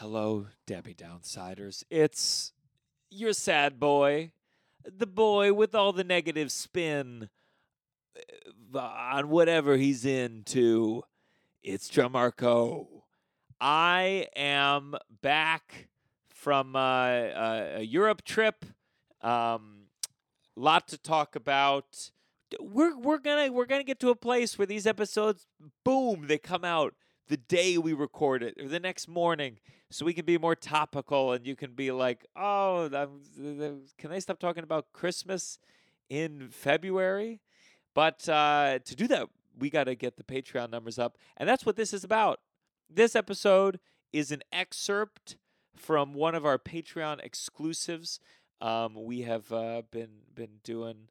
Hello, Debbie Downsiders. It's your sad boy, the boy with all the negative spin uh, on whatever he's into. It's Marco. I am back from uh, a, a Europe trip. Um, lot to talk about. We're we're gonna we're gonna get to a place where these episodes, boom, they come out the day we record it or the next morning so we can be more topical and you can be like, oh, I'm, can they stop talking about Christmas in February? But uh, to do that, we got to get the Patreon numbers up. And that's what this is about. This episode is an excerpt from one of our Patreon exclusives. Um, we have uh, been been doing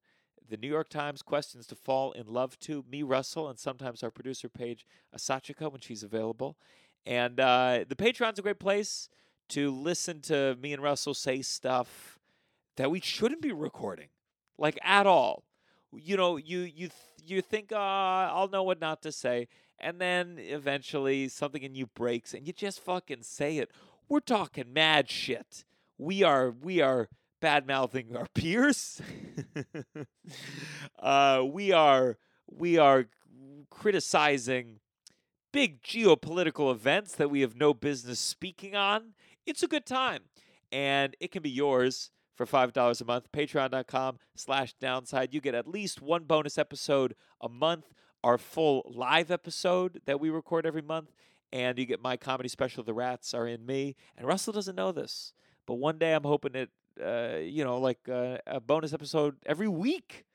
the New York Times questions to fall in love to me, Russell, and sometimes our producer Paige Asachika when she's available. And uh, the Patreon's a great place to listen to me and Russell say stuff that we shouldn't be recording, like at all. You know, you you you think, uh, I'll know what not to say, and then eventually something in you breaks, and you just fucking say it. We're talking mad shit. We are we are bad mouthing our peers. uh, we are we are criticizing big geopolitical events that we have no business speaking on. It's a good time. And it can be yours for $5 a month. Patreon.com slash downside. You get at least one bonus episode a month, our full live episode that we record every month. And you get my comedy special, The Rats Are In Me. And Russell doesn't know this, but one day I'm hoping it, uh, you know, like uh, a bonus episode every week.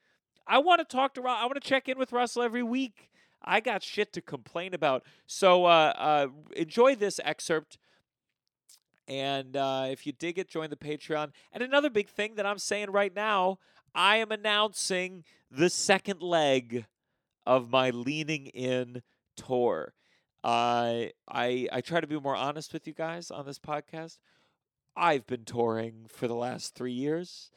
I want to talk to Russell. I want to check in with Russell every week. I got shit to complain about. So uh, uh, enjoy this excerpt. And uh, if you dig it, join the Patreon. And another big thing that I'm saying right now, I am announcing the second leg of my Leaning In tour. I I try to be more honest with you guys on this podcast. I've been touring for the last three years,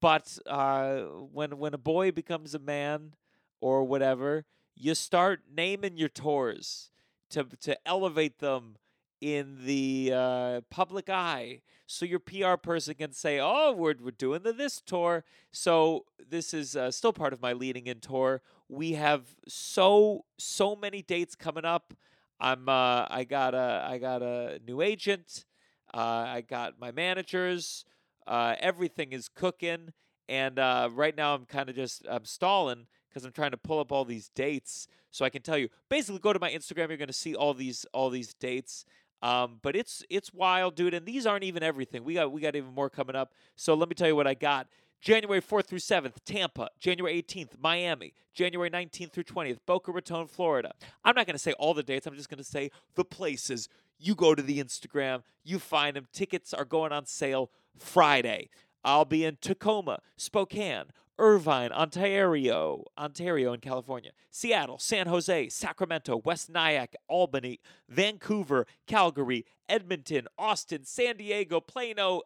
but uh, when when a boy becomes a man or whatever, you start naming your tours to to elevate them in the uh, public eye so your PR person can say, oh, we're, we're doing the this tour. So this is uh, still part of my leading in tour. We have so, so many dates coming up. I'm, uh, I got a, I got a new agent. Uh, I got my managers. Uh, everything is cooking. And uh, right now I'm kind of just, I'm stalling because I'm trying to pull up all these dates so I can tell you. Basically, go to my Instagram. You're going to see all these all these dates. Um, but it's it's wild, dude. And these aren't even everything. We got we got even more coming up. So let me tell you what I got. January 4th through 7th, Tampa. January 18th, Miami. January 19th through 20th, Boca Raton, Florida. I'm not going to say all the dates. I'm just going to say the places. You go to the Instagram, you find them. Tickets are going on sale Friday. I'll be in Tacoma, Spokane, Irvine, Ontario, Ontario in California, Seattle, San Jose, Sacramento, West Nyack, Albany, Vancouver, Calgary, Edmonton, Austin, San Diego, Plano,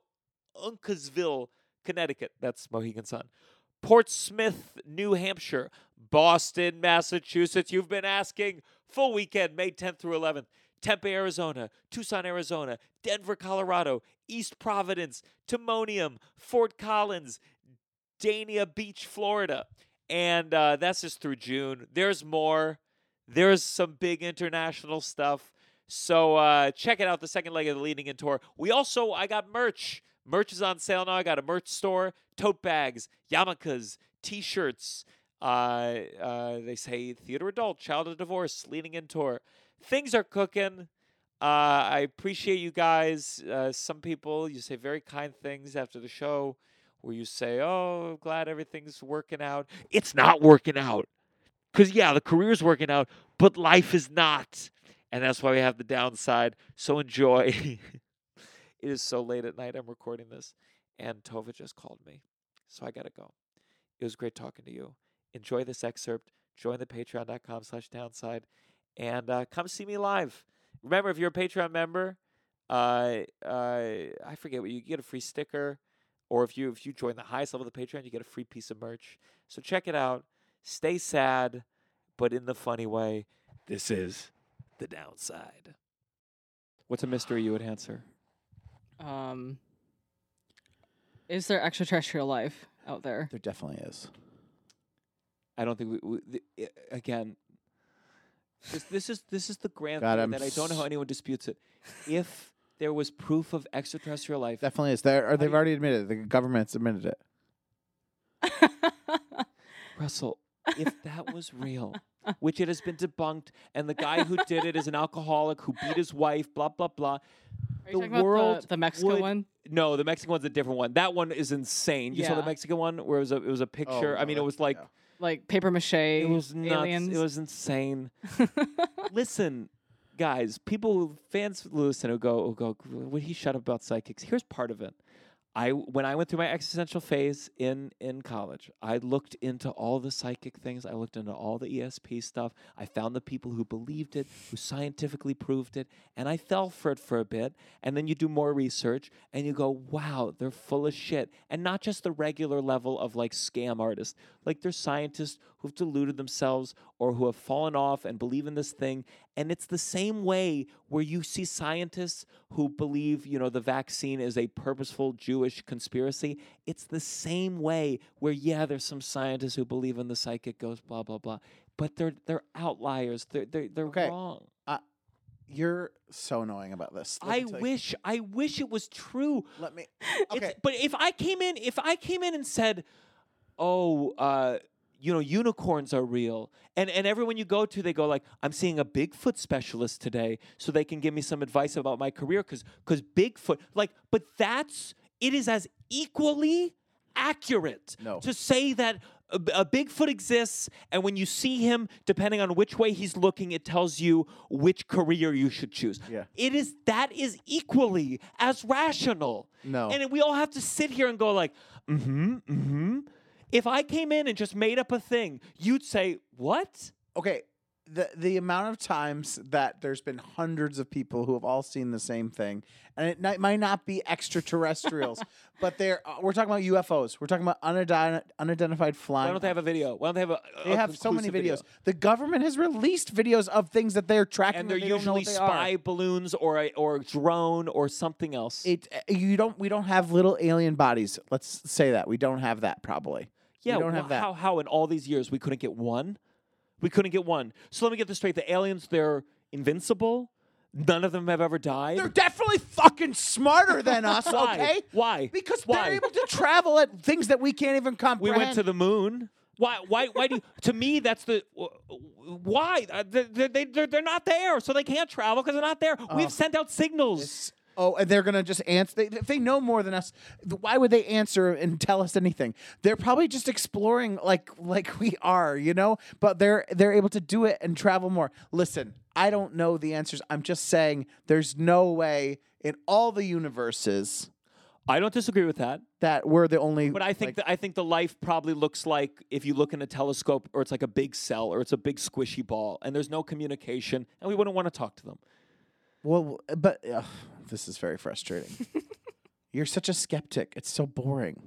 Uncasville, Connecticut. That's Mohegan Sun. Portsmouth, New Hampshire, Boston, Massachusetts. You've been asking. Full weekend, May 10th through 11th. Tempe, Arizona, Tucson, Arizona, Denver, Colorado, East Providence, Timonium, Fort Collins, Dania Beach, Florida. And uh, that's just through June. There's more. There's some big international stuff. So uh, check it out, the second leg of the Leading In Tour. We also, I got merch. Merch is on sale now. I got a merch store, tote bags, yarmulkes, t-shirts. Uh, uh, they say theater adult, child of divorce, Leading In Tour. Things are cooking. Uh, I appreciate you guys. Uh, some people, you say very kind things after the show where you say, "Oh, I'm glad everything's working out." It's not working out. Cuz yeah, the career's working out, but life is not. and that's why we have the downside. So enjoy. it is so late at night. I'm recording this, and Tovah just called me, so I gotta go. It was great talking to you. Enjoy this excerpt. Join the Patreon.com/slash downside, and uh, come see me live. Remember, if you're a Patreon member, uh, uh, I forget what you get a free sticker, or if you if you join the highest level of the Patreon, you get a free piece of merch. So check it out. Stay sad, but in the funny way. This is the downside. What's a mystery you would answer? Um, is there extraterrestrial life out there? There definitely is. I don't think we, we the, i- again. This, this is this is the grand God, thing I'm that I don't know how anyone disputes it. If there was proof of extraterrestrial life, Definitely is. There, or they've already admitted it. The government's admitted it. Russell, if that was real, which it has been debunked, and the guy who did it is an alcoholic who beat his wife, blah blah blah. Are you The talking about world the, the Mexico would- one? No, the Mexican one's a different one. That one is insane. You saw the Yeah. Mexican one where it was a it was a picture. Oh, I no, mean, it was like yeah. Like paper mache it was nuts. aliens? It was insane. Listen, guys, people, fans who listen who go, who go, would he shut up about psychics? Here's part of it. I when I went through my existential phase in in college, I looked into all the psychic things. I looked into all the ESP stuff. I found the people who believed it, who scientifically proved it, and I fell for it for a bit. And then you do more research, and you go, "Wow, they're full of shit." And not just the regular level of like scam artists. Like there's scientists who've deluded themselves or who have fallen off and believe in this thing. And it's the same way where you see scientists who believe, you know, the vaccine is a purposeful Jewish conspiracy. It's the same way where, yeah, there's some scientists who believe in the psychic ghost, blah, blah, blah. But they're they're outliers. They're they're, they're Okay. wrong. You're so annoying about this. Let I tell you- wish I wish it was true. Let me. It's- Okay. but if I came in, if I came in and said, "Oh, uh, you know, unicorns are real," and and everyone you go to, they go like, "I'm seeing a Bigfoot specialist today, so they can give me some advice about my career," because because Bigfoot, like, but that's it is as equally accurate No. to say that a, a Bigfoot exists, and when you see him, depending on which way he's looking, it tells you which career you should choose. Yeah. It is that is equally as rational. No. And we all have to sit here and go like, mm-hmm, mm-hmm. If I came in and just made up a thing, you'd say, What? okay the the amount of times that there's been hundreds of people who have all seen the same thing and it ni- might not be extraterrestrials but they're uh, we're talking about UFOs we're talking about unident- unidentified flying Why don't they have a video? Why don't they have a they a have so many conclusive videos video? the government has released videos of things that they're tracking And they're they don't know usually what they spy are. balloons or a or a drone or something else. it uh, you don't we don't have little alien bodies let's say that we don't have that probably yeah, we don't have that How how in all these years we couldn't get one? We couldn't get one. So let me get this straight. The aliens, they're invincible. None of them have ever died. they're definitely fucking smarter than us Why? okay Why? because Why? they're able to travel at things that we can't even comprehend. We went to the moon. Why? Why? Why do? You, to me, that's the why. Uh, they, they, they, they're, they're not there, so they can't travel because they're not there. We've sent out signals. Oh, and they're gonna just answer. They, if they know more than us, why would they answer and tell us anything? They're probably just exploring like like we are, you know. But they're they're able to do it and travel more. Listen, I don't know the answers. I'm just saying there's no way in all the universes I don't disagree with that, that we're the only. but I think like, that I think the life probably looks like if you look in a telescope, or it's like a big cell, or it's a big squishy ball, and there's no communication, and we wouldn't want to talk to them. well, but ugh, this is very frustrating. You're such a skeptic. It's so boring.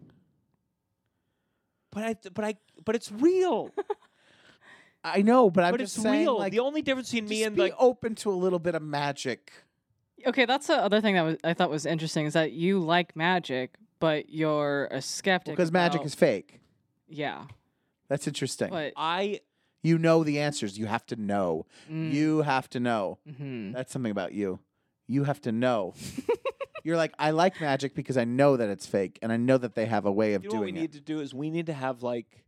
But I, but I, but it's real. I know, but I'm but just it's saying, real. like, the only difference between me just and be like open to a little bit of magic. Okay, that's the other thing that was, I thought was interesting is that you like magic, but you're a skeptic. Because magic about- is fake. yeah, That's interesting. but I you know the answers. You have to know. mm, You have to know. mhm. That's something about you. You have to know. You're like, I like magic because I know that it's fake and I know that they have a way of You know what we doing need it. to do is we need to have like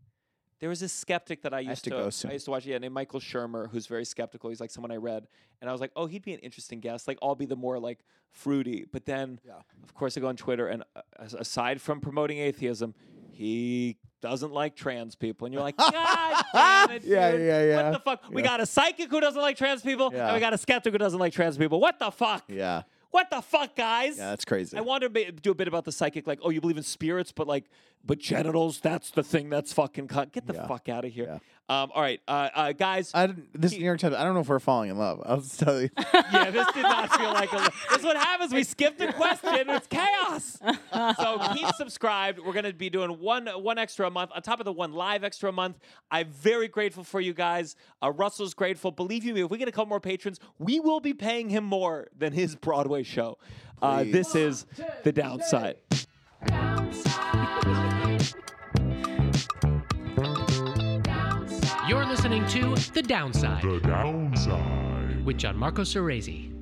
there was this skeptic that I used to go soon. I used to watch yeah named Michael Shermer who's very skeptical. He's like someone I read and I was like oh he'd be an interesting guest like I'll be the more like fruity. But then Yeah. of course I go on Twitter and uh, as- aside from promoting atheism, he doesn't like trans people, and you're like, God damn it, Yeah, dude. yeah, yeah. What the fuck? We got a psychic who doesn't like trans people, Yeah. and we got a skeptic who doesn't like trans people. What the fuck? Yeah. What the fuck, guys? Yeah, that's crazy. I wanted to do a bit about the psychic, like, oh, you believe in spirits, but like, but genitals, that's the thing that's fucking cut. Get the Yeah. fuck out of here. Um, all right, uh, uh, guys. I didn't, this New York Times. I don't know if we're falling in love. I'll just tell you. yeah, this did not feel like a. This is what happens. We skipped a question. It's chaos. So keep subscribed. We're gonna be doing one one extra a month on top of the one live extra a month. I'm very grateful for you guys. Uh, Russell's grateful. Believe you me, if we get a couple more patrons, we will be paying him more than his Broadway show. Uh, Please. this is the downside. You're listening to The Downside The downside. with Gianmarco Soresi.